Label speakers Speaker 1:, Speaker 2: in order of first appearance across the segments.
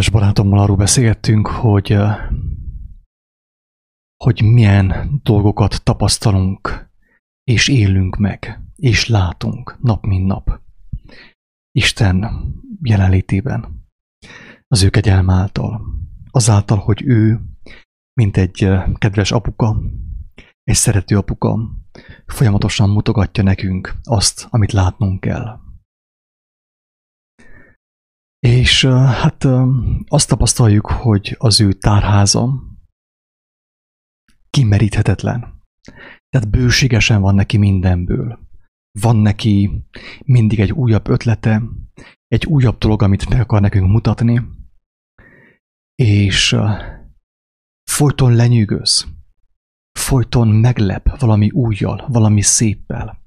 Speaker 1: kedves barátommal arról beszélgettünk, hogy, hogy milyen dolgokat tapasztalunk, és élünk meg, és látunk nap mint nap. Isten jelenlétében, az ő kegyelm által, azáltal, hogy ő, mint egy kedves apuka, egy szerető apuka, folyamatosan mutogatja nekünk azt, amit látnunk kell. És hát azt tapasztaljuk, hogy az ő tárháza kimeríthetetlen. Tehát bőségesen van neki mindenből. Van neki mindig egy újabb ötlete, egy újabb dolog, amit meg akar nekünk mutatni, és folyton lenyűgöz, folyton meglep valami újjal, valami széppel.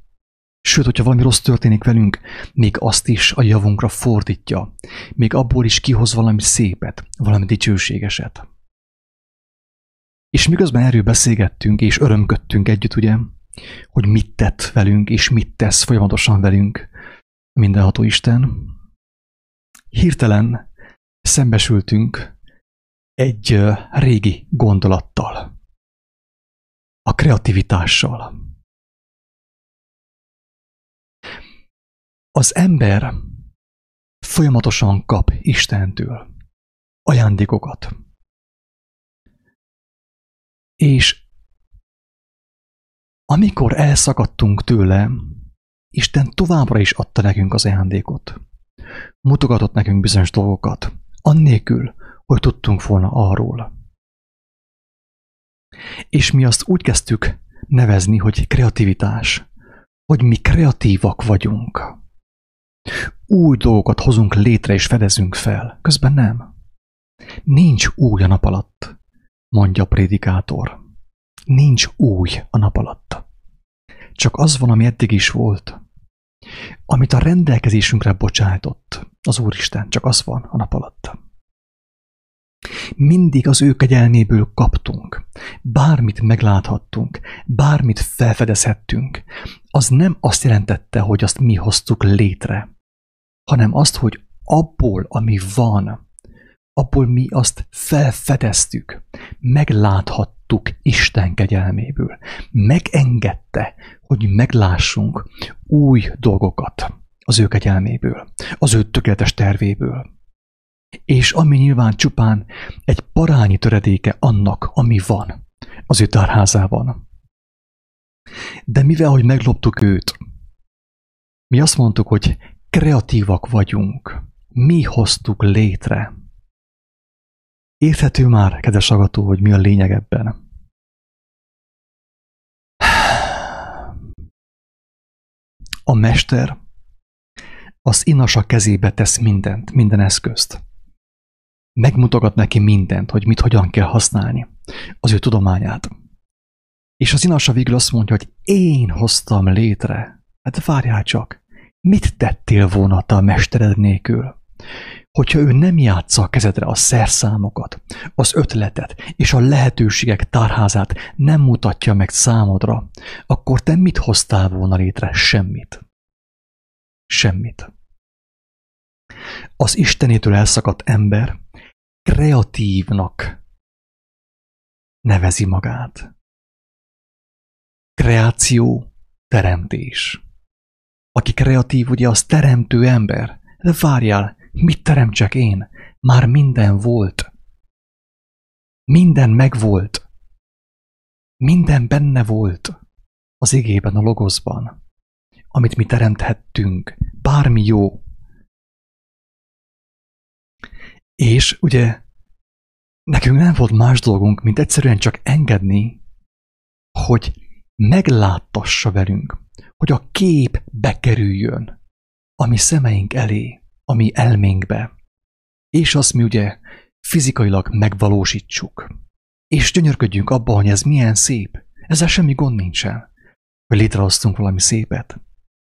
Speaker 1: Sőt, hogyha valami rossz történik velünk, még azt is a javunkra fordítja. Még abból is kihoz valami szépet, valami dicsőségeset. És miközben erről beszélgettünk, és örömködtünk együtt, ugye, hogy mit tett velünk, és mit tesz folyamatosan velünk mindenható Isten, hirtelen szembesültünk egy régi gondolattal, a kreativitással. Az ember folyamatosan kap Istentől ajándékokat. És amikor elszakadtunk tőle, Isten továbbra is adta nekünk az ajándékot. Mutogatott nekünk bizonyos dolgokat, annélkül, hogy tudtunk volna arról. És mi azt úgy kezdtük nevezni, hogy kreativitás, hogy mi kreatívak vagyunk. Új dolgokat hozunk létre és fedezünk fel, közben nem. Nincs új a nap alatt, mondja a prédikátor. Nincs új a nap alatt. Csak az van, ami eddig is volt. Amit a rendelkezésünkre bocsájtott az Úristen, csak az van a nap alatt. Mindig az ő kegyelméből kaptunk. Bármit megláthattunk, bármit felfedezhettünk. Az nem azt jelentette, hogy azt mi hoztuk létre, hanem azt, hogy abból, ami van, abból mi azt felfedeztük, megláthattuk Isten kegyelméből. Megengedte, hogy meglássunk új dolgokat az ő kegyelméből, az ő tökéletes tervéből. És ami nyilván csupán egy parányi töredéke annak, ami van az ő tárházában. De mivel, hogy megloptuk őt, mi azt mondtuk, hogy kreatívak vagyunk. Mi hoztuk létre. Érthető már, kedves agató, hogy mi a lényeg ebben. A mester az inasa kezébe tesz mindent, minden eszközt. Megmutogat neki mindent, hogy mit hogyan kell használni, az ő tudományát. És az inasa végül azt mondja, hogy én hoztam létre. Hát várjál csak, Mit tettél volna te a mestered nélkül? Hogyha ő nem játsza a kezedre a szerszámokat, az ötletet és a lehetőségek tárházát nem mutatja meg számodra, akkor te mit hoztál volna létre? Semmit. Semmit. Az Istenétől elszakadt ember kreatívnak nevezi magát. Kreáció, teremtés. Aki kreatív, ugye az teremtő ember. De várjál, mit teremtsek én? Már minden volt. Minden megvolt. Minden benne volt az igében, a logoszban, amit mi teremthettünk, bármi jó. És ugye nekünk nem volt más dolgunk, mint egyszerűen csak engedni, hogy megláttassa velünk, hogy a kép bekerüljön a mi szemeink elé, a mi elménkbe, és azt mi ugye fizikailag megvalósítsuk. És gyönyörködjünk abban, hogy ez milyen szép. Ezzel semmi gond nincsen, hogy létrehoztunk valami szépet.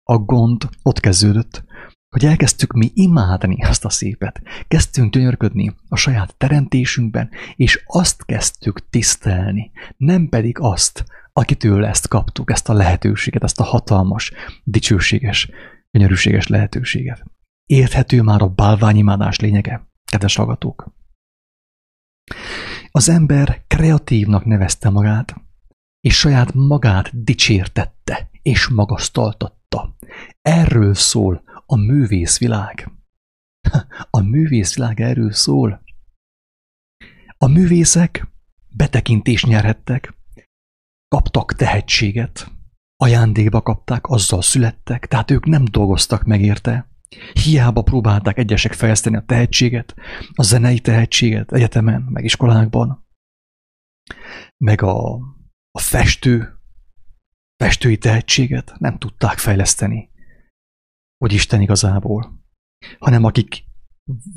Speaker 1: A gond ott kezdődött, hogy elkezdtük mi imádni azt a szépet. Kezdtünk gyönyörködni a saját teremtésünkben, és azt kezdtük tisztelni, nem pedig azt, akitől ezt kaptuk, ezt a lehetőséget, ezt a hatalmas, dicsőséges, gyönyörűséges lehetőséget. Érthető már a bálványimádás lényege? kedves hallgatók. Az ember kreatívnak nevezte magát, és saját magát dicsértette és magasztaltatta. Erről szól a művészvilág. A művészvilág erről szól. A művészek betekintést nyerhettek, kaptak tehetséget, ajándékba kapták, azzal születtek, tehát ők nem dolgoztak meg érte. Hiába próbálták egyesek fejleszteni a tehetséget, a zenei tehetséget egyetemen, meg iskolákban, meg a, a festő, festői tehetséget nem tudták fejleszteni, hogy Isten igazából, hanem akik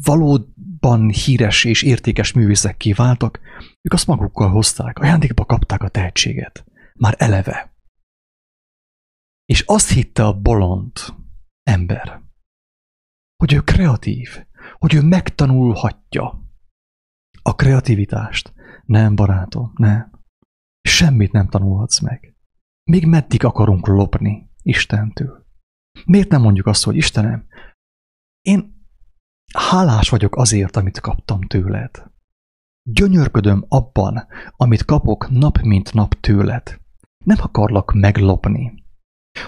Speaker 1: valóban híres és értékes művészekké váltak, ők azt magukkal hozták, ajándékba kapták a tehetséget. Már eleve. És azt hitte a bolond ember, hogy ő kreatív, hogy ő megtanulhatja a kreativitást. Nem, barátom, nem. Semmit nem tanulhatsz meg. Még meddig akarunk lopni Istentől? Miért nem mondjuk azt, hogy Istenem, én hálás vagyok azért, amit kaptam tőled. Gyönyörködöm abban, amit kapok nap mint nap tőled. Nem akarlak meglopni.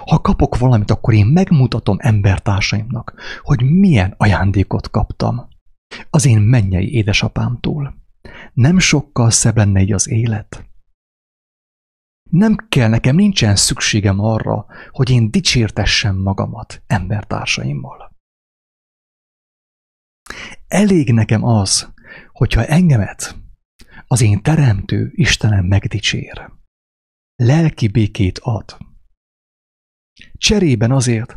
Speaker 1: Ha kapok valamit, akkor én megmutatom embertársaimnak, hogy milyen ajándékot kaptam. Az én mennyei édesapámtól. Nem sokkal szebb lenne így az élet. Nem kell, nekem nincsen szükségem arra, hogy én dicsértessem magamat embertársaimmal. Elég nekem az, hogyha engemet az én teremtő Istenem megdicsér. Lelki békét ad. Cserében azért,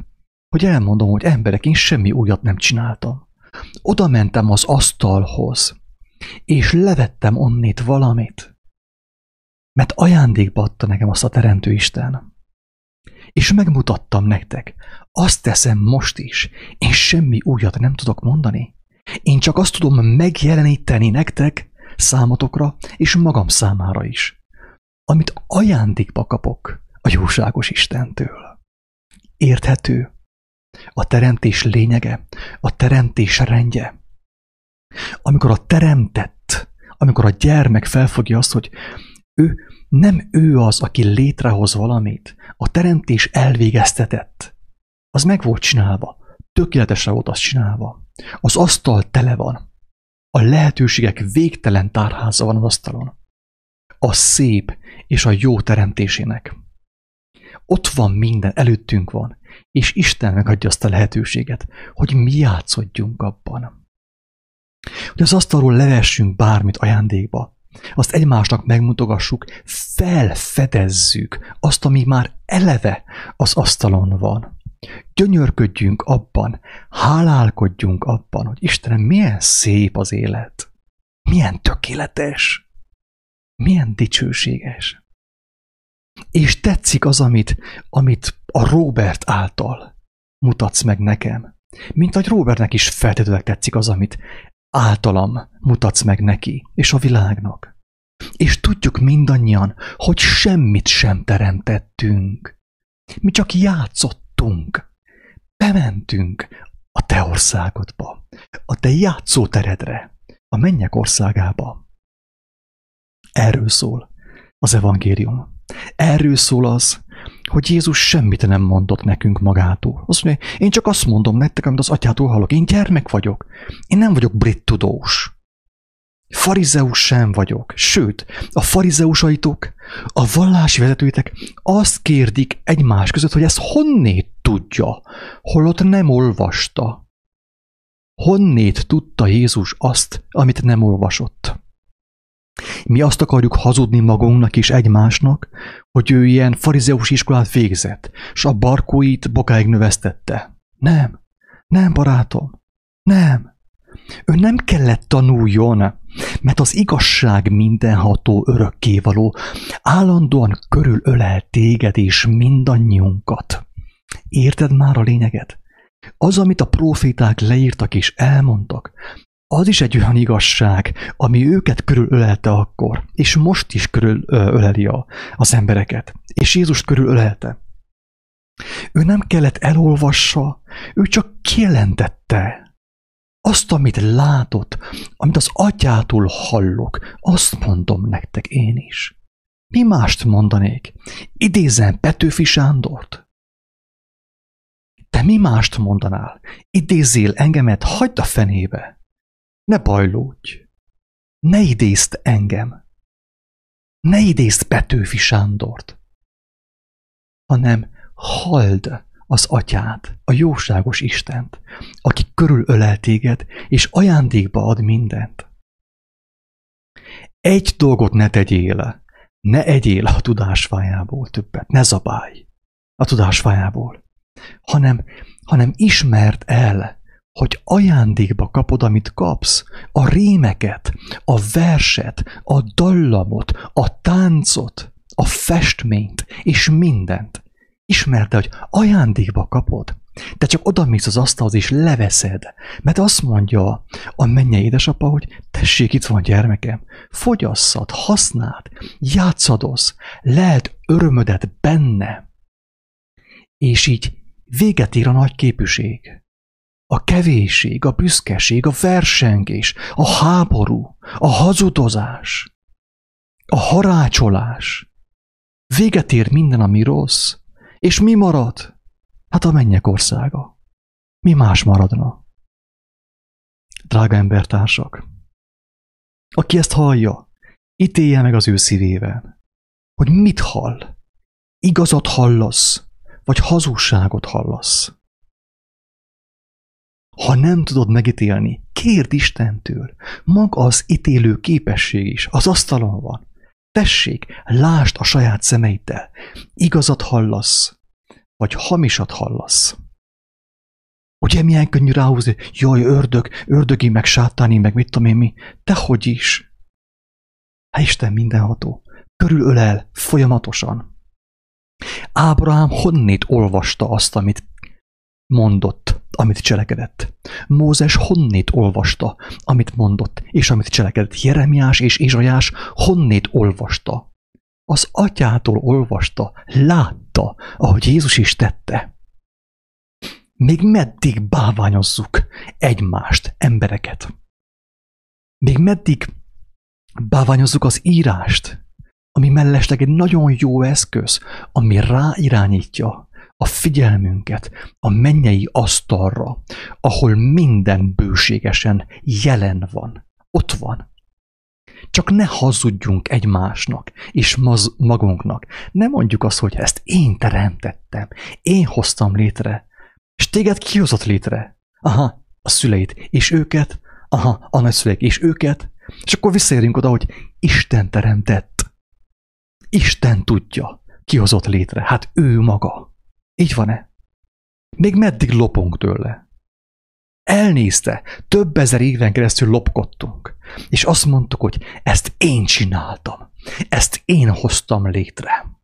Speaker 1: hogy elmondom, hogy emberek, én semmi újat nem csináltam. Oda mentem az asztalhoz, és levettem onnét valamit, mert ajándékba adta nekem azt a Teremtő Isten. És megmutattam nektek, azt teszem most is, én semmi újat nem tudok mondani. Én csak azt tudom megjeleníteni nektek, számotokra, és magam számára is, amit ajándékba kapok a jóságos Istentől. Érthető? A teremtés lényege, a teremtés rendje. Amikor a teremtett, amikor a gyermek felfogja azt, hogy ő nem ő az, aki létrehoz valamit, a teremtés elvégeztetett. Az meg volt csinálva, tökéletesre volt azt csinálva. Az asztal tele van. A lehetőségek végtelen tárháza van az asztalon. A szép és a jó teremtésének. Ott van minden, előttünk van, és Isten megadja azt a lehetőséget, hogy mi játszodjunk abban. Hogy az asztalról levessünk bármit ajándékba, azt egymásnak megmutogassuk, felfedezzük azt, ami már eleve az asztalon van. Gyönyörködjünk abban, hálálkodjunk abban, hogy Istenem, milyen szép az élet, milyen tökéletes, milyen dicsőséges. És tetszik az, amit, amit a Robert által mutatsz meg nekem. Mint hogy Robertnek is feltétlenül tetszik az, amit általam mutatsz meg neki, és a világnak. És tudjuk mindannyian, hogy semmit sem teremtettünk. Mi csak játszottunk. Bementünk a te országodba, a te játszóteredre, a mennyek országába. Erről szól az evangélium. Erről szól az, hogy Jézus semmit nem mondott nekünk magától. Azt mondja, én csak azt mondom nektek, amit az atyától hallok. Én gyermek vagyok. Én nem vagyok brit tudós. Farizeus sem vagyok. Sőt, a farizeusaitok, a vallási vezetőitek azt kérdik egymás között, hogy ezt honnét tudja, holott nem olvasta. Honnét tudta Jézus azt, amit nem olvasott? Mi azt akarjuk hazudni magunknak és egymásnak, hogy ő ilyen farizeus iskolát végzett, s a barkóit bokáig növesztette. Nem, nem, barátom, nem. Ő nem kellett tanuljon, mert az igazság mindenható örökkévaló állandóan körülölel téged és mindannyiunkat. Érted már a lényeget? Az, amit a proféták leírtak és elmondtak, az is egy olyan igazság, ami őket körülölelte akkor, és most is körülöleli az embereket. És Jézus körülölelte. Ő nem kellett elolvassa, ő csak kijelentette. Azt, amit látott, amit az atyától hallok, azt mondom nektek én is. Mi mást mondanék? Idézem Petőfi Sándort? Te mi mást mondanál? Idézzél engemet, hagyd a fenébe. Ne bajlódj. Ne idézd engem. Ne idézd Petőfi Sándort. Hanem halld az atyát, a jóságos Istent, aki körülölel téged, és ajándékba ad mindent. Egy dolgot ne tegyél, ne egyél a tudásfájából többet, ne zabálj a tudásfájából, hanem, hanem ismerd el, hogy ajándékba kapod, amit kapsz, a rémeket, a verset, a dallamot, a táncot, a festményt és mindent. Ismerte, hogy ajándékba kapod. Te csak oda mész az asztalhoz és leveszed, mert azt mondja a mennyei édesapa, hogy tessék, itt van gyermekem, fogyasszad, használd, játszadoz, lehet örömödet benne. És így véget ér a nagy képűség. A kevésség, a büszkeség, a versengés, a háború, a hazudozás, a harácsolás. Véget ér minden, ami rossz, és mi marad? Hát a mennyek országa. Mi más maradna? Drága embertársak, aki ezt hallja, ítélje meg az ő szívével, hogy mit hall. Igazat hallasz, vagy hazugságot hallasz. Ha nem tudod megítélni, kérd Istentől. Maga az ítélő képesség is az asztalon van. Tessék, lásd a saját szemeiddel. Igazat hallasz, vagy hamisat hallasz. Ugye milyen könnyű ráhúzni, jaj, ördög, ördögi, meg sátáni, meg mit tudom én mi. Tehogy is. Hát Isten mindenható. Körülölel folyamatosan. Ábrahám honnét olvasta azt, amit mondott, amit cselekedett. Mózes honnét olvasta, amit mondott, és amit cselekedett. Jeremiás és Izsajás honnét olvasta. Az atyától olvasta, látta, ahogy Jézus is tette. Még meddig báványozzuk egymást, embereket? Még meddig báványozzuk az írást, ami mellesleg egy nagyon jó eszköz, ami ráirányítja a figyelmünket a mennyei asztalra, ahol minden bőségesen jelen van. Ott van. Csak ne hazudjunk egymásnak és maz- magunknak. Ne mondjuk azt, hogy ezt én teremtettem, én hoztam létre, és téged kihozott létre. Aha, a szüleit, és őket, aha, a nagyszüleik, és őket, és akkor visszaérünk oda, hogy Isten teremtett. Isten tudja, ki hozott létre. Hát ő maga. Így van-e? Még meddig lopunk tőle? Elnézte, több ezer éven keresztül lopkodtunk, és azt mondtuk, hogy ezt én csináltam, ezt én hoztam létre.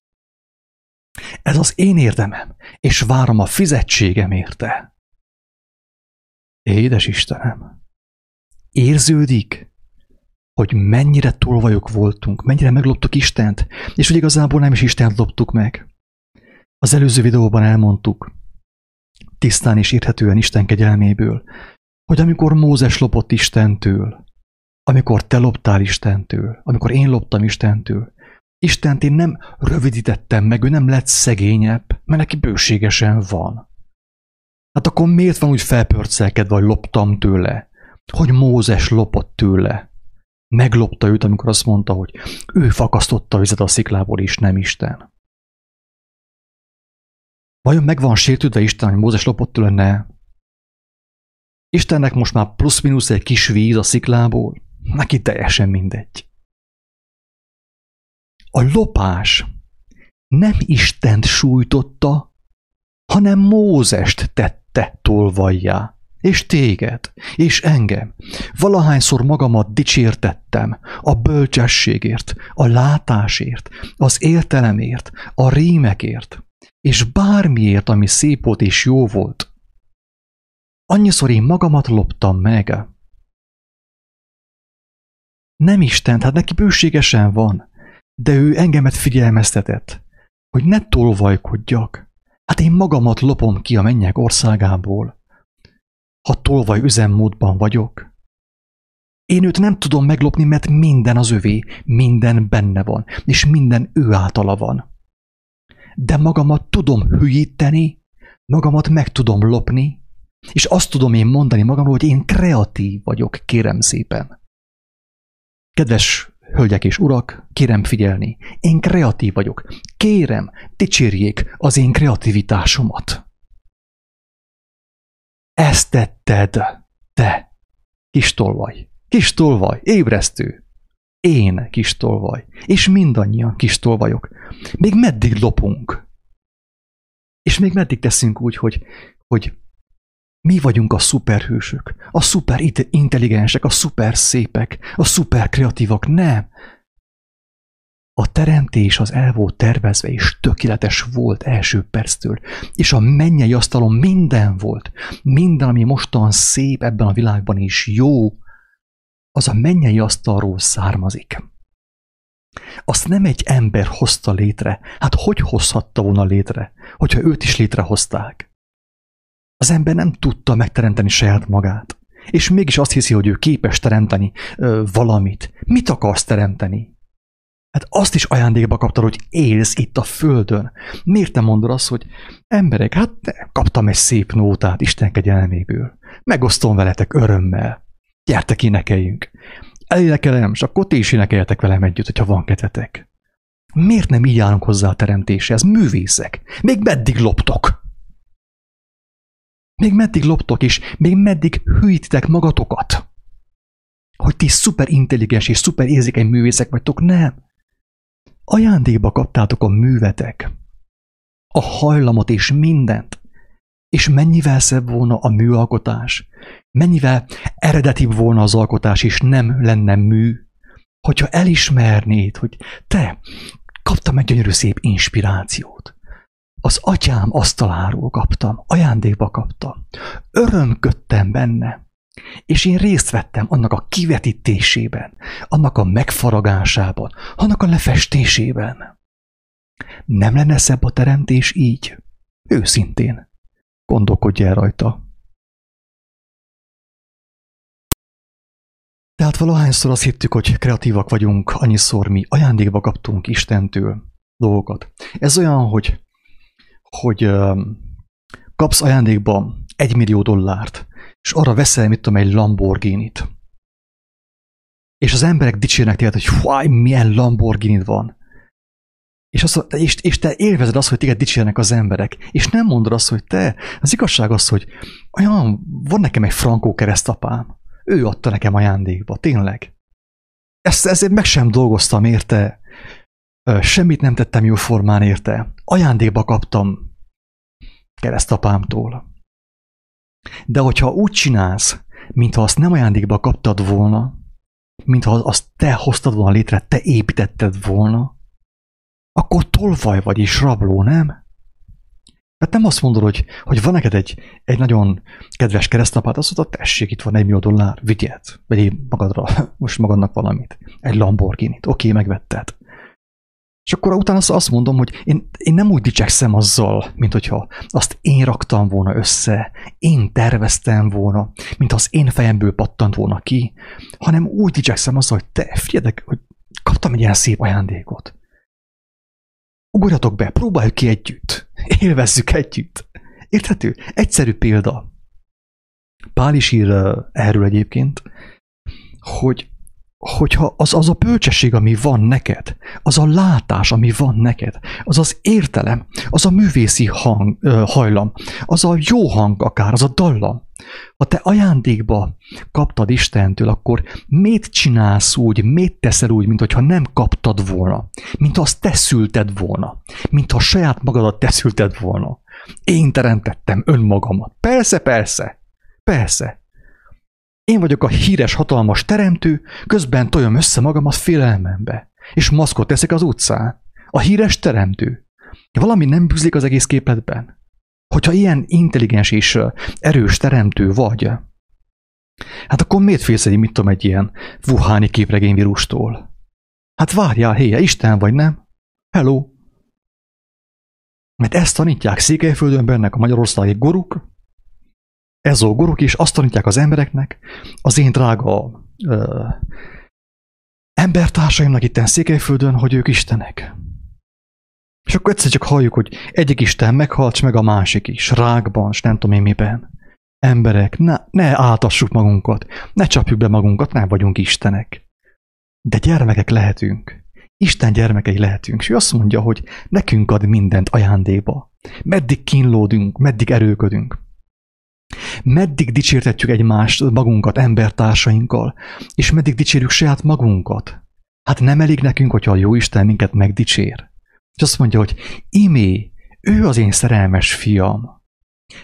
Speaker 1: Ez az én érdemem, és várom a fizetségem érte. Édes Istenem, érződik, hogy mennyire tolvajok voltunk, mennyire megloptuk Istent, és hogy igazából nem is Istent loptuk meg. Az előző videóban elmondtuk, tisztán és érthetően Isten kegyelméből, hogy amikor Mózes lopott Istentől, amikor te loptál Istentől, amikor én loptam Istentől, Istent én nem rövidítettem meg, ő nem lett szegényebb, mert neki bőségesen van. Hát akkor miért van úgy felpörcelkedve, hogy loptam tőle? Hogy Mózes lopott tőle? Meglopta őt, amikor azt mondta, hogy ő fakasztotta a vizet a sziklából is, nem Isten. Vajon meg van sértődve Isten, hogy Mózes lopott tőle? Ne. Istennek most már plusz-minusz egy kis víz a sziklából? Neki teljesen mindegy. A lopás nem Istent sújtotta, hanem Mózest tette tolvajjá. És téged, és engem. Valahányszor magamat dicsértettem a bölcsességért, a látásért, az értelemért, a rímekért és bármiért, ami szép volt és jó volt. Annyiszor én magamat loptam meg. Nem Isten, hát neki bőségesen van, de ő engemet figyelmeztetett, hogy ne tolvajkodjak. Hát én magamat lopom ki a mennyek országából. ha tolvaj üzemmódban vagyok. Én őt nem tudom meglopni, mert minden az övé, minden benne van, és minden ő általa van. De magamat tudom hülyíteni, magamat meg tudom lopni, és azt tudom én mondani magamról, hogy én kreatív vagyok, kérem szépen. Kedves hölgyek és urak, kérem figyelni, én kreatív vagyok. Kérem, dicsérjék az én kreativitásomat. Ezt tetted, te, kis tolvaj, kis tolvaj, ébresztő. Én kis tolvaj, és mindannyian kis tolvajok. Még meddig lopunk? És még meddig teszünk úgy, hogy, hogy mi vagyunk a szuperhősök, a szuper intelligensek, a szuper szépek, a szuper kreatívak. Nem! A teremtés az el tervezve, és tökéletes volt első perctől. És a mennyei asztalon minden volt. Minden, ami mostan szép ebben a világban is jó, az a mennyei asztalról származik. Azt nem egy ember hozta létre. Hát hogy hozhatta volna létre, hogyha őt is létrehozták? Az ember nem tudta megteremteni saját magát. És mégis azt hiszi, hogy ő képes teremteni ö, valamit. Mit akarsz teremteni? Hát azt is ajándékba kaptad, hogy élsz itt a földön. Miért nem mondod azt, hogy emberek, hát kaptam egy szép nótát Isten kegyelméből. Megosztom veletek örömmel. Gyertek, énekeljünk. Elénekelem, és akkor ti is énekeljetek velem együtt, hogyha van kedvetek. Miért nem így állunk hozzá a teremtéshez? Művészek. Még meddig loptok? Még meddig loptok, és még meddig hűítitek magatokat? Hogy ti szuper intelligens és szuper érzékeny művészek vagytok? Nem. Ajándékba kaptátok a művetek, a hajlamot és mindent. És mennyivel szebb volna a műalkotás, mennyivel eredetibb volna az alkotás, és nem lenne mű, hogyha elismernéd, hogy te kaptam egy gyönyörű szép inspirációt. Az atyám asztaláról kaptam, ajándékba kaptam. Örömködtem benne. És én részt vettem annak a kivetítésében, annak a megfaragásában, annak a lefestésében. Nem lenne szebb a teremtés így? Őszintén. Gondolkodj el rajta. Tehát valahányszor azt hittük, hogy kreatívak vagyunk, annyiszor mi ajándékba kaptunk Istentől dolgokat. Ez olyan, hogy, hogy kapsz ajándékba egy millió dollárt, és arra veszel, mit tudom, egy Lamborghini-t. És az emberek dicsérnek téged, hogy fáj, milyen lamborghini van. És, azt, és, és te élvezed azt, hogy téged dicsérnek az emberek, és nem mondod azt, hogy te, az igazság az, hogy olyan, van nekem egy frankó keresztapám, ő adta nekem ajándékba, tényleg. Ezt, ezért meg sem dolgoztam érte, semmit nem tettem jó formán érte, ajándékba kaptam keresztapámtól. De hogyha úgy csinálsz, mintha azt nem ajándékba kaptad volna, mintha azt te hoztad volna létre, te építetted volna, akkor tolvaj vagy és rabló, nem? Hát nem azt mondod, hogy, hogy van neked egy, egy nagyon kedves keresztapát, azt mondod, tessék, itt van egy millió dollár, vigyed, vegyél magadra, most magadnak valamit. Egy Lamborghini-t, oké, megvetted. És akkor utána azt mondom, hogy én, én nem úgy dicsekszem azzal, mint hogyha azt én raktam volna össze, én terveztem volna, mint az én fejemből pattant volna ki, hanem úgy dicsekszem azzal, hogy te, figyeljetek, hogy kaptam egy ilyen szép ajándékot. Ugorjatok be, próbáljuk ki együtt, élvezzük együtt. Érthető? Egyszerű példa. Pál is ír erről egyébként, hogy hogyha az, az a bölcsesség, ami van neked, az a látás, ami van neked, az az értelem, az a művészi hang, hajlam, az a jó hang akár, az a dallam, ha te ajándékba kaptad Istentől, akkor mit csinálsz úgy, mit teszel úgy, mint hogyha nem kaptad volna, mint azt te szülted volna, mint ha saját magadat te szülted volna. Én teremtettem önmagamat. Persze, persze, persze. Én vagyok a híres, hatalmas teremtő, közben toljam össze magamat félelmembe, és maszkot teszek az utcán. A híres teremtő. Valami nem bűzlik az egész képletben. Hogyha ilyen intelligens és erős teremtő vagy, hát akkor miért félsz egy, mit tudom, egy ilyen wuháni képregényvírustól? Hát várjál, héje, Isten vagy, nem? Hello! Mert ezt tanítják Székelyföldön bennek a magyarországi guruk, ezóguruk is azt tanítják az embereknek, az én drága ö, embertársaimnak itt Székelyföldön, hogy ők istenek. És akkor egyszer csak halljuk, hogy egyik Isten meghalt, meg a másik is, rákban, és nem tudom én miben. Emberek, ne, ne áltassuk magunkat, ne csapjuk be magunkat, nem vagyunk Istenek. De gyermekek lehetünk. Isten gyermekei lehetünk. És ő azt mondja, hogy nekünk ad mindent ajándéba. Meddig kínlódunk, meddig erőködünk. Meddig dicsértetjük egymást, magunkat embertársainkkal, és meddig dicsérjük saját magunkat. Hát nem elég nekünk, hogyha a jó Isten minket megdicsér. És azt mondja, hogy imé, ő az én szerelmes fiam.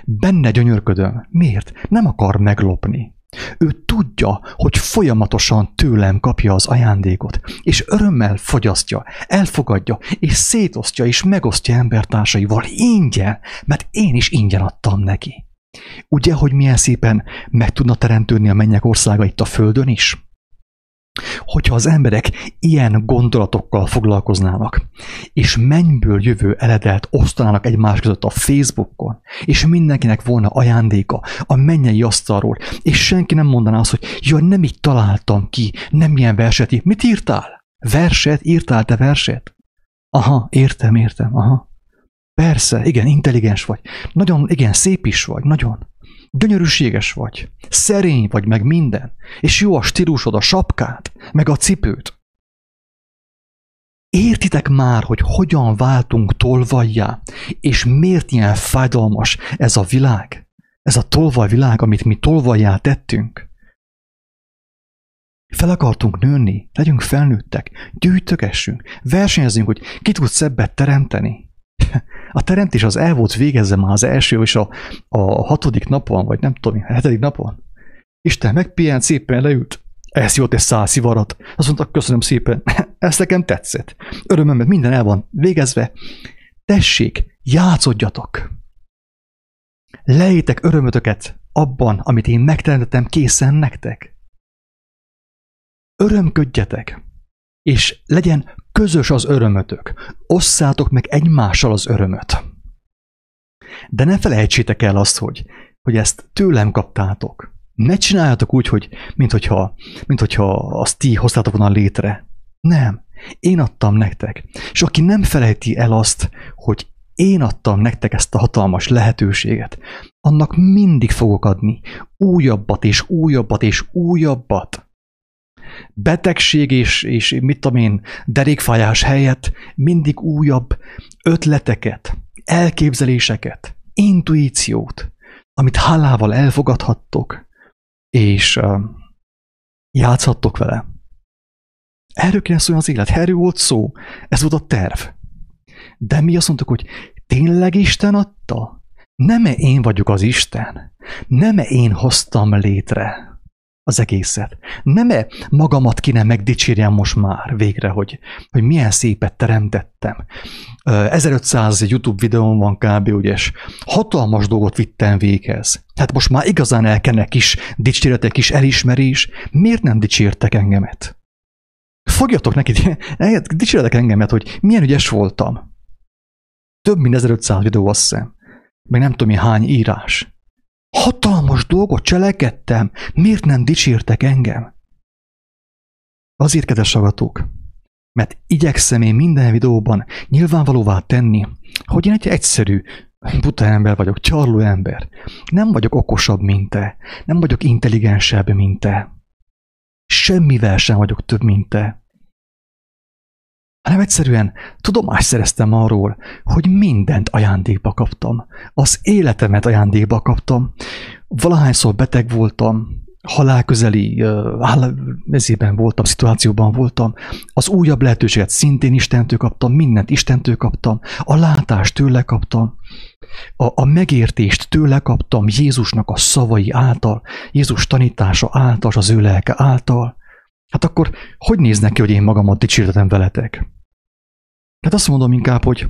Speaker 1: Benne gyönyörködöm. Miért? Nem akar meglopni. Ő tudja, hogy folyamatosan tőlem kapja az ajándékot, és örömmel fogyasztja, elfogadja, és szétosztja, és megosztja embertársaival ingyen, mert én is ingyen adtam neki. Ugye, hogy milyen szépen meg tudna teremtődni a mennyek országa itt a földön is? Hogyha az emberek ilyen gondolatokkal foglalkoznának, és mennyből jövő eledelt osztanának egymás között a Facebookon, és mindenkinek volna ajándéka a mennyei asztalról, és senki nem mondaná azt, hogy jaj, nem így találtam ki, nem ilyen verset. Mit írtál? Verset? Írtál te verset? Aha, értem, értem, aha. Persze, igen, intelligens vagy. Nagyon, igen, szép is vagy, nagyon. Gyönyörűséges vagy, szerény vagy, meg minden, és jó a stílusod, a sapkád, meg a cipőt. Értitek már, hogy hogyan váltunk tolvajjá, és miért ilyen fájdalmas ez a világ? Ez a tolvaj világ, amit mi tolvajjá tettünk? Fel akartunk nőni, legyünk felnőttek, gyűjtögessünk, versenyezünk, hogy ki tud szebbet teremteni. A teremtés az el volt végezze már az első és a, a hatodik napon, vagy nem tudom, a hetedik napon. Isten megpihent, szépen leült. Ez jót egy száz szivarat. Azt mondta, köszönöm szépen, ez nekem tetszett. Mert minden el van végezve. Tessék, játszodjatok! Lejétek örömötöket abban, amit én megteremtettem készen nektek. Örömködjetek! és legyen közös az örömötök. Osszátok meg egymással az örömöt. De ne felejtsétek el azt, hogy, hogy ezt tőlem kaptátok. Ne csináljátok úgy, hogy mint hogyha, mint hogyha azt ti hoztátok volna létre. Nem. Én adtam nektek. És aki nem felejti el azt, hogy én adtam nektek ezt a hatalmas lehetőséget, annak mindig fogok adni újabbat és újabbat és újabbat betegség és, és mit tudom én, derékfájás helyett mindig újabb ötleteket, elképzeléseket, intuíciót, amit hálával elfogadhattok, és uh, játszhattok vele. Erről kéne szólni az élet, erről volt szó, ez volt a terv. De mi azt mondtuk, hogy tényleg Isten adta? Nem-e én vagyok az Isten? Nem-e én hoztam létre? Az egészet. Nem-e magamat kéne megdicsérjem most már végre, hogy, hogy milyen szépet teremtettem. 1500 YouTube videón van kb. ugye, hatalmas dolgot vittem véghez. Hát most már igazán elkenek kis dicséretek, kis elismerés. Miért nem dicsértek engemet? Fogjatok neki, dicsérjetek engemet, hogy milyen ügyes voltam. Több mint 1500 videó, azt hiszem. Meg nem tudom, hány írás. Hatalmas dolgot cselekedtem, miért nem dicsértek engem? Azért, kedves agatók, mert igyekszem én minden videóban nyilvánvalóvá tenni, hogy én egy egyszerű, buta ember vagyok, csarló ember. Nem vagyok okosabb, mint te. Nem vagyok intelligensebb, mint te. Semmivel sem vagyok több, mint te hanem egyszerűen tudomást szereztem arról, hogy mindent ajándékba kaptam. Az életemet ajándékba kaptam. Valahányszor beteg voltam, halálközeli mezében voltam, szituációban voltam, az újabb lehetőséget szintén Istentől kaptam, mindent Istentől kaptam, a látást tőle kaptam, a, a megértést tőle kaptam Jézusnak a szavai által, Jézus tanítása által, az ő lelke által. Hát akkor hogy néz neki, hogy én magamat dicsértetem veletek? Tehát azt mondom inkább, hogy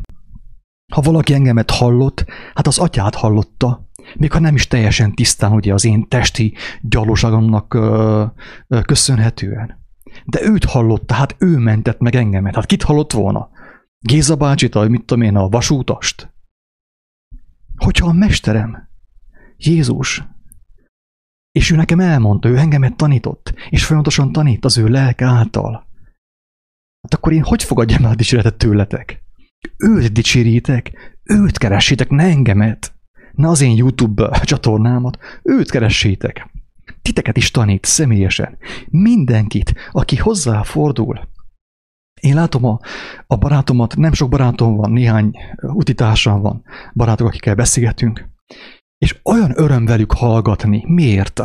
Speaker 1: ha valaki engemet hallott, hát az atyát hallotta, még ha nem is teljesen tisztán ugye az én testi gyalóságomnak köszönhetően. De őt hallotta, hát ő mentett meg engemet. Hát kit hallott volna? Géza bácsit, vagy mit tudom én, a vasútast? Hogyha a mesterem, Jézus És ő nekem elmondta, ő engemet tanított, és folyamatosan tanít az ő lelke által. Hát akkor én hogy fogadjam el a dicséretet tőletek? Őt dicséritek, őt keressétek, ne engemet. Ne az én YouTube csatornámat, őt keressétek. Titeket is tanít személyesen. Mindenkit, aki hozzáfordul. Én látom a, a barátomat, nem sok barátom van, néhány utitársam van, barátok, akikkel beszélgetünk, és olyan öröm velük hallgatni. Miért?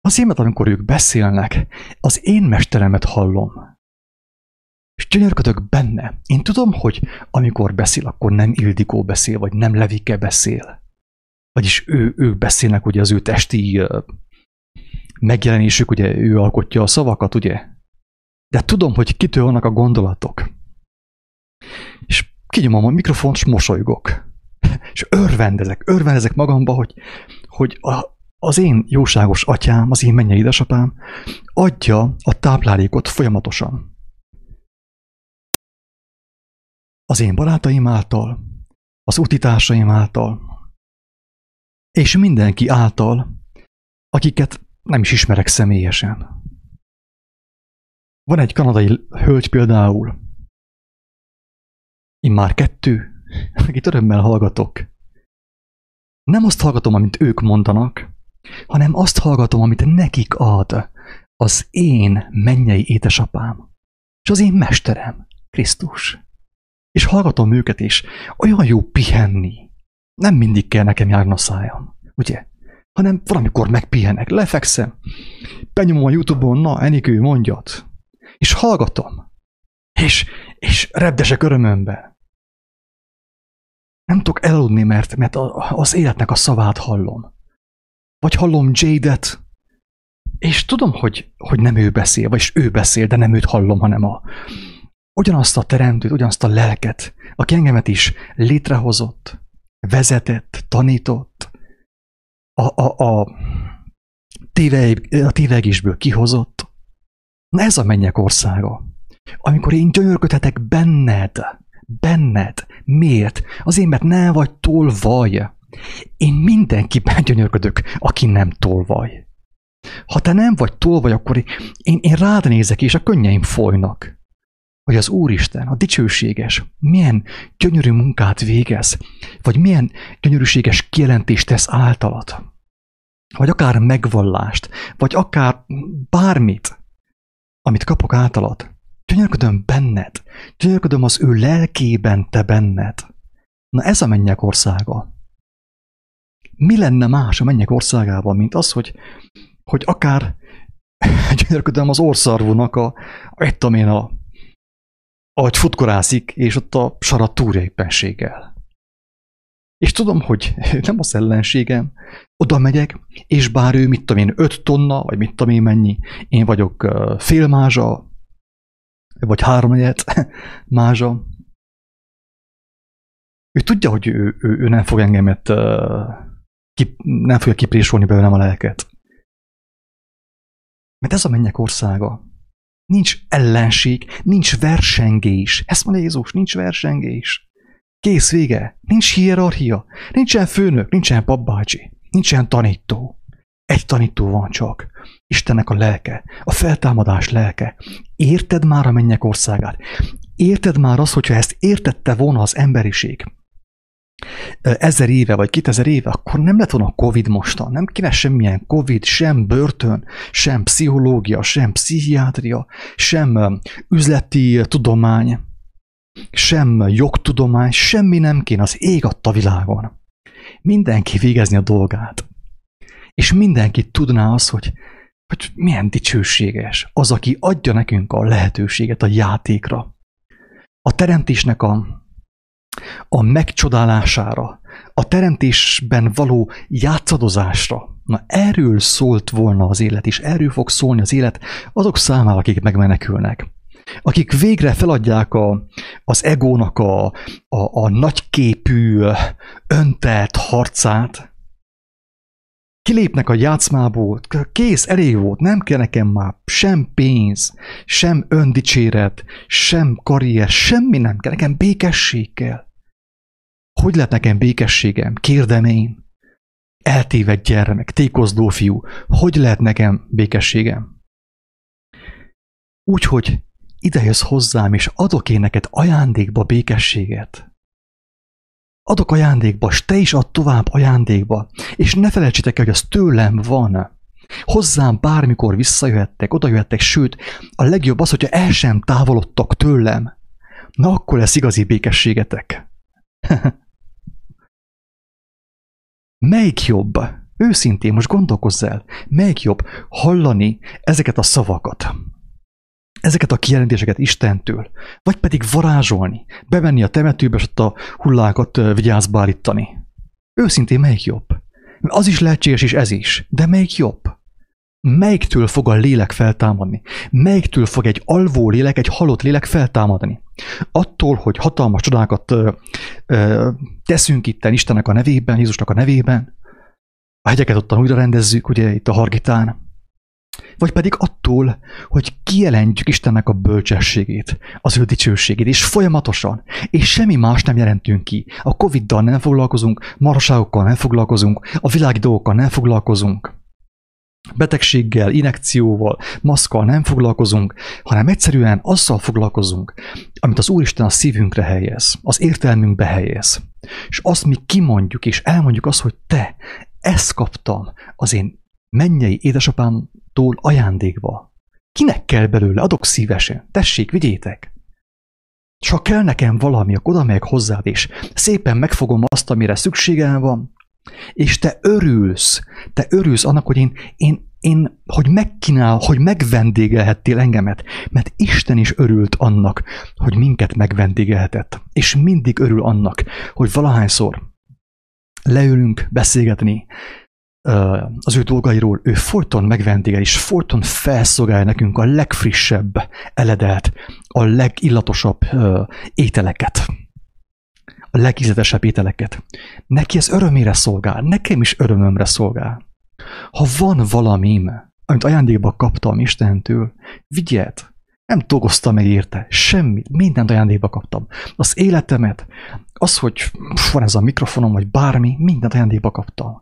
Speaker 1: Azért, mert amikor ők beszélnek, az én mesteremet hallom. Gyönyörködök benne. Én tudom, hogy amikor beszél, akkor nem Ildikó beszél, vagy nem Levike beszél. Vagyis ő, ők beszélnek, ugye az ő testi megjelenésük, ugye ő alkotja a szavakat, ugye? De tudom, hogy kitől vannak a gondolatok. És kinyomom a mikrofont, és mosolygok. És örvendezek, örvendezek magamba, hogy, hogy a, az én jóságos atyám, az én mennyei édesapám adja a táplálékot folyamatosan. Az én barátaim által, az utitársaim által, és mindenki által, akiket nem is ismerek személyesen. Van egy kanadai hölgy például, már kettő, akit örömmel hallgatok. Nem azt hallgatom, amit ők mondanak, hanem azt hallgatom, amit nekik ad az én mennyei édesapám, és az én mesterem, Krisztus. És hallgatom őket is, olyan jó pihenni. Nem mindig kell nekem járni a szájam, ugye? Hanem valamikor megpihenek, lefekszem, benyomom a Youtube-on, na, Enikő, mondjat, és hallgatom, és, és repdesek örömömbe. Nem tudok elaludni, mert, mert az életnek a szavát hallom. Vagy hallom Jade-et, és tudom, hogy, hogy nem ő beszél, vagyis ő beszél, de nem őt hallom, hanem a, ugyanazt a teremtőt, ugyanazt a lelket, aki engemet is létrehozott, vezetett, tanított, a, a, a, téveg, a tévegésből kihozott, Na ez a mennyek országa. Amikor én gyönyörködhetek benned, benned. Miért? Azért, mert nem vagy tolvaj. Én mindenkiben gyönyörködök, aki nem tolvaj. Ha te nem vagy tolvaj, akkor én, én rád nézek, és a könnyeim folynak. Hogy az Úristen, a dicsőséges, milyen gyönyörű munkát végez, vagy milyen gyönyörűséges kijelentést tesz általad. Vagy akár megvallást, vagy akár bármit amit kapok általad. Gyönyörködöm benned, gyönyörködöm az ő lelkében te benned. Na ez a mennyek országa. Mi lenne más a mennyek országában, mint az, hogy, hogy akár gyönyörködöm az orszarvúnak a, egy én a, ahogy futkorászik, és ott a sarat túrja éppenséggel. És tudom, hogy nem az ellenségem, oda megyek, és bár ő, mit tudom én, öt tonna, vagy mit tudom én mennyi, én vagyok fél mázsa, vagy háromnegyed mázsa, ő tudja, hogy ő, ő, ő nem fog engemet, ki, nem fogja kiprésolni belőlem a lelket. Mert ez a mennyek országa. Nincs ellenség, nincs versengés. Ezt mondja Jézus, nincs versengés. Kész vége. Nincs hierarchia. Nincsen főnök, nincsen papbácsi. Nincsen tanító. Egy tanító van csak. Istennek a lelke. A feltámadás lelke. Érted már a mennyek országát? Érted már azt, hogyha ezt értette volna az emberiség? Ezer éve, vagy kétezer éve, akkor nem lett volna Covid mostan. Nem kéne semmilyen Covid, sem börtön, sem pszichológia, sem pszichiátria, sem üzleti tudomány sem jogtudomány, semmi nem kéne, az ég adta világon. Mindenki végezni a dolgát. És mindenki tudná azt, hogy, hogy milyen dicsőséges az, aki adja nekünk a lehetőséget a játékra. A teremtésnek a, a megcsodálására, a teremtésben való játszadozásra. Na erről szólt volna az élet, és erről fog szólni az élet azok számára, akik megmenekülnek akik végre feladják a, az egónak a, a, a nagyképű, öntelt harcát, kilépnek a játszmából, kész, elég volt, nem kell nekem már sem pénz, sem öndicséret, sem karrier, semmi nem kell, nekem békesség kell. Hogy lehet nekem békességem? Kérdem én. eltévedt gyermek, tékozló fiú, hogy lehet nekem békességem? Úgyhogy idejössz hozzám, és adok én neked ajándékba békességet. Adok ajándékba, és te is add tovább ajándékba, és ne felejtsétek el, hogy az tőlem van. Hozzám bármikor visszajöhettek, odajöhettek, sőt, a legjobb az, hogyha el sem távolodtak tőlem. Na akkor lesz igazi békességetek. Melyik jobb? Őszintén, most gondolkozz el, melyik jobb hallani ezeket a szavakat, ezeket a kijelentéseket Istentől, vagy pedig varázsolni, bemenni a temetőbe, és ott a hullákat vigyázba állítani. Őszintén melyik jobb? Az is lehetséges, és ez is. De melyik jobb? Melyiktől fog a lélek feltámadni? Melyiktől fog egy alvó lélek, egy halott lélek feltámadni? Attól, hogy hatalmas csodákat ö, ö, teszünk itten Istennek a nevében, Jézusnak a nevében, a hegyeket ottan újra rendezzük, ugye itt a Hargitán, vagy pedig attól, hogy kijelentjük Istennek a bölcsességét, az ő dicsőségét, és folyamatosan, és semmi más nem jelentünk ki. A Covid-dal nem foglalkozunk, marhaságokkal nem foglalkozunk, a világi dolgokkal nem foglalkozunk, betegséggel, inekcióval, maszkkal nem foglalkozunk, hanem egyszerűen azzal foglalkozunk, amit az Úristen a szívünkre helyez, az értelmünkbe helyez. És azt mi kimondjuk, és elmondjuk azt, hogy te, ezt kaptam az én mennyei édesapámtól ajándékba. Kinek kell belőle? Adok szívesen. Tessék, vigyétek! És ha kell nekem valami, akkor oda megyek hozzád, és szépen megfogom azt, amire szükségem van, és te örülsz, te örülsz annak, hogy én, én, én hogy megkínál, hogy megvendégelhettél engemet, mert Isten is örült annak, hogy minket megvendégelhetett, és mindig örül annak, hogy valahányszor leülünk beszélgetni, az ő dolgairól, ő folyton megvendégel, és folyton felszolgálja nekünk a legfrissebb eledelt, a legillatosabb ételeket, a legízetesebb ételeket. Neki ez örömére szolgál, nekem is örömömre szolgál. Ha van valamim, amit ajándékba kaptam Istentől, vigyed, nem dolgoztam meg érte, semmit, mindent ajándékba kaptam. Az életemet, az, hogy van ez a mikrofonom, vagy bármi, mindent ajándékba kaptam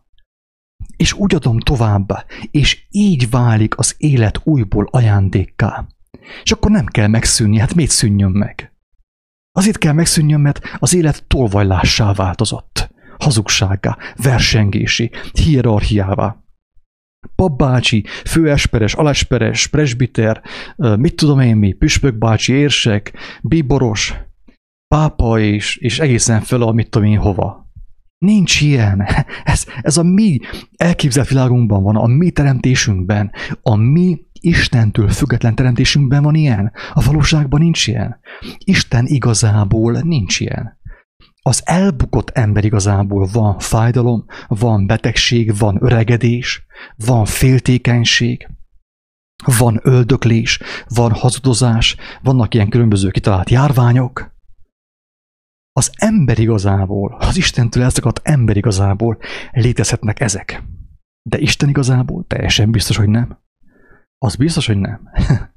Speaker 1: és úgy adom tovább, és így válik az élet újból ajándékká. És akkor nem kell megszűnni, hát miért szűnjön meg? Azért kell megszűnjön, mert az élet tolvajlássá változott, hazugságá, versengési, hierarchiává. Papbácsi, főesperes, alesperes, presbiter, mit tudom én mi, püspökbácsi, érsek, bíboros, pápa és, és egészen föl a mit tudom én hova. Nincs ilyen. Ez, ez a mi elképzelt világunkban van, a mi teremtésünkben, a mi Istentől független teremtésünkben van ilyen. A valóságban nincs ilyen. Isten igazából nincs ilyen. Az elbukott ember igazából van fájdalom, van betegség, van öregedés, van féltékenység, van öldöklés, van hazudozás, vannak ilyen különböző kitalált járványok, az ember igazából, az Istentől elszakadt ember igazából létezhetnek ezek. De Isten igazából teljesen biztos, hogy nem. Az biztos, hogy nem.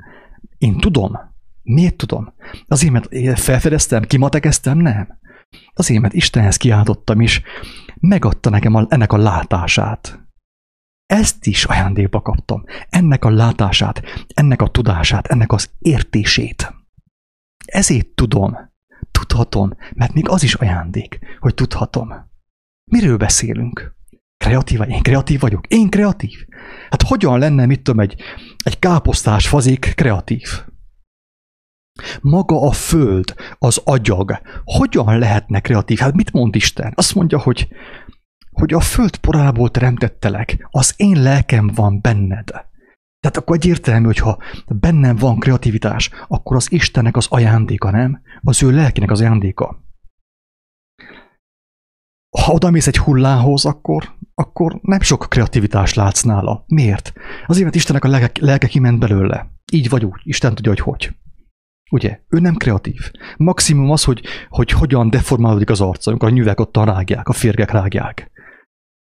Speaker 1: Én tudom. Miért tudom? Azért, mert felfedeztem, kimatekeztem? Nem. Azért, mert Istenhez kiáltottam is, megadta nekem a, ennek a látását. Ezt is ajándékba kaptam. Ennek a látását, ennek a tudását, ennek az értését. Ezért tudom, Tudhatom, mert még az is ajándék, hogy tudhatom. Miről beszélünk? Kreatív vagy? Én kreatív vagyok? Én kreatív? Hát hogyan lenne, mit tudom, egy, egy káposztás fazék kreatív? Maga a föld, az agyag, hogyan lehetne kreatív? Hát mit mond Isten? Azt mondja, hogy, hogy a föld porából teremtettelek, az én lelkem van benned. Tehát akkor egyértelmű, hogyha bennem van kreativitás, akkor az Istennek az ajándéka, nem? Az ő lelkinek az ajándéka. Ha oda mész egy hullához, akkor, akkor nem sok kreativitás látsz nála. Miért? Azért, mert Istennek a lelke, lelke kiment belőle. Így vagy úgy. Isten tudja, hogy hogy. Ugye? Ő nem kreatív. Maximum az, hogy, hogy hogyan deformálódik az arca, amikor a nyüvek ott rágják, a férgek rágják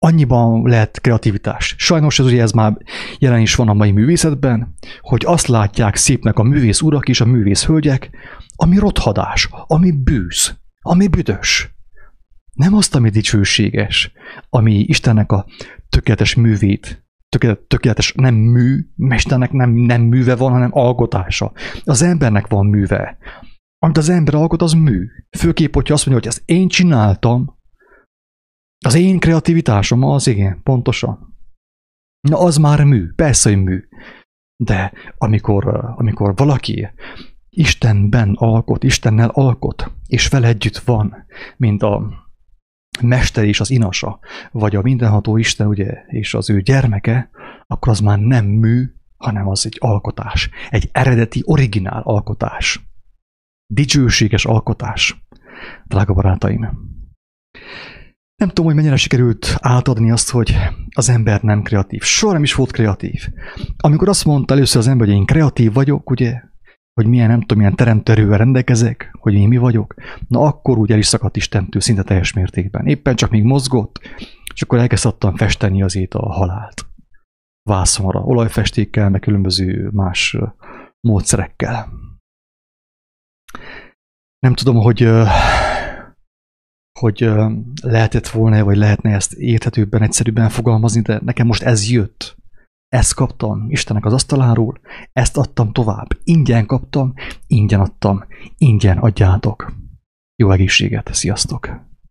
Speaker 1: annyiban lehet kreativitás. Sajnos ez ugye ez már jelen is van a mai művészetben, hogy azt látják szépnek a művész urak és a művész hölgyek, ami rothadás, ami bűz, ami büdös. Nem azt, ami dicsőséges, ami Istennek a tökéletes művét, tökéletes, nem mű, Istennek nem, nem műve van, hanem alkotása. Az embernek van műve. Amit az ember alkot, az mű. Főképp, hogyha azt mondja, hogy ezt én csináltam, az én kreativitásom az, igen, pontosan. Na, az már mű, persze, hogy mű. De amikor, amikor valaki Istenben alkot, Istennel alkot, és vele együtt van, mint a mester és az inasa, vagy a mindenható Isten ugye, és az ő gyermeke, akkor az már nem mű, hanem az egy alkotás. Egy eredeti, originál alkotás. Dicsőséges alkotás. Drága barátaim! Nem tudom, hogy mennyire sikerült átadni azt, hogy az ember nem kreatív. Soha nem is volt kreatív. Amikor azt mondta először az ember, hogy én kreatív vagyok, ugye, hogy milyen, nem tudom, milyen teremtörővel rendelkezek, hogy én mi vagyok, na akkor úgy el is szakadt Istentől szinte teljes mértékben. Éppen csak még mozgott, és akkor elkezdtem festeni azért a halált. Vászonra, olajfestékkel, meg különböző más módszerekkel. Nem tudom, hogy hogy lehetett volna, vagy lehetne ezt érthetőbben, egyszerűbben fogalmazni, de nekem most ez jött. Ezt kaptam Istennek az asztaláról, ezt adtam tovább. Ingyen kaptam, ingyen adtam, ingyen adjátok. Jó egészséget, sziasztok!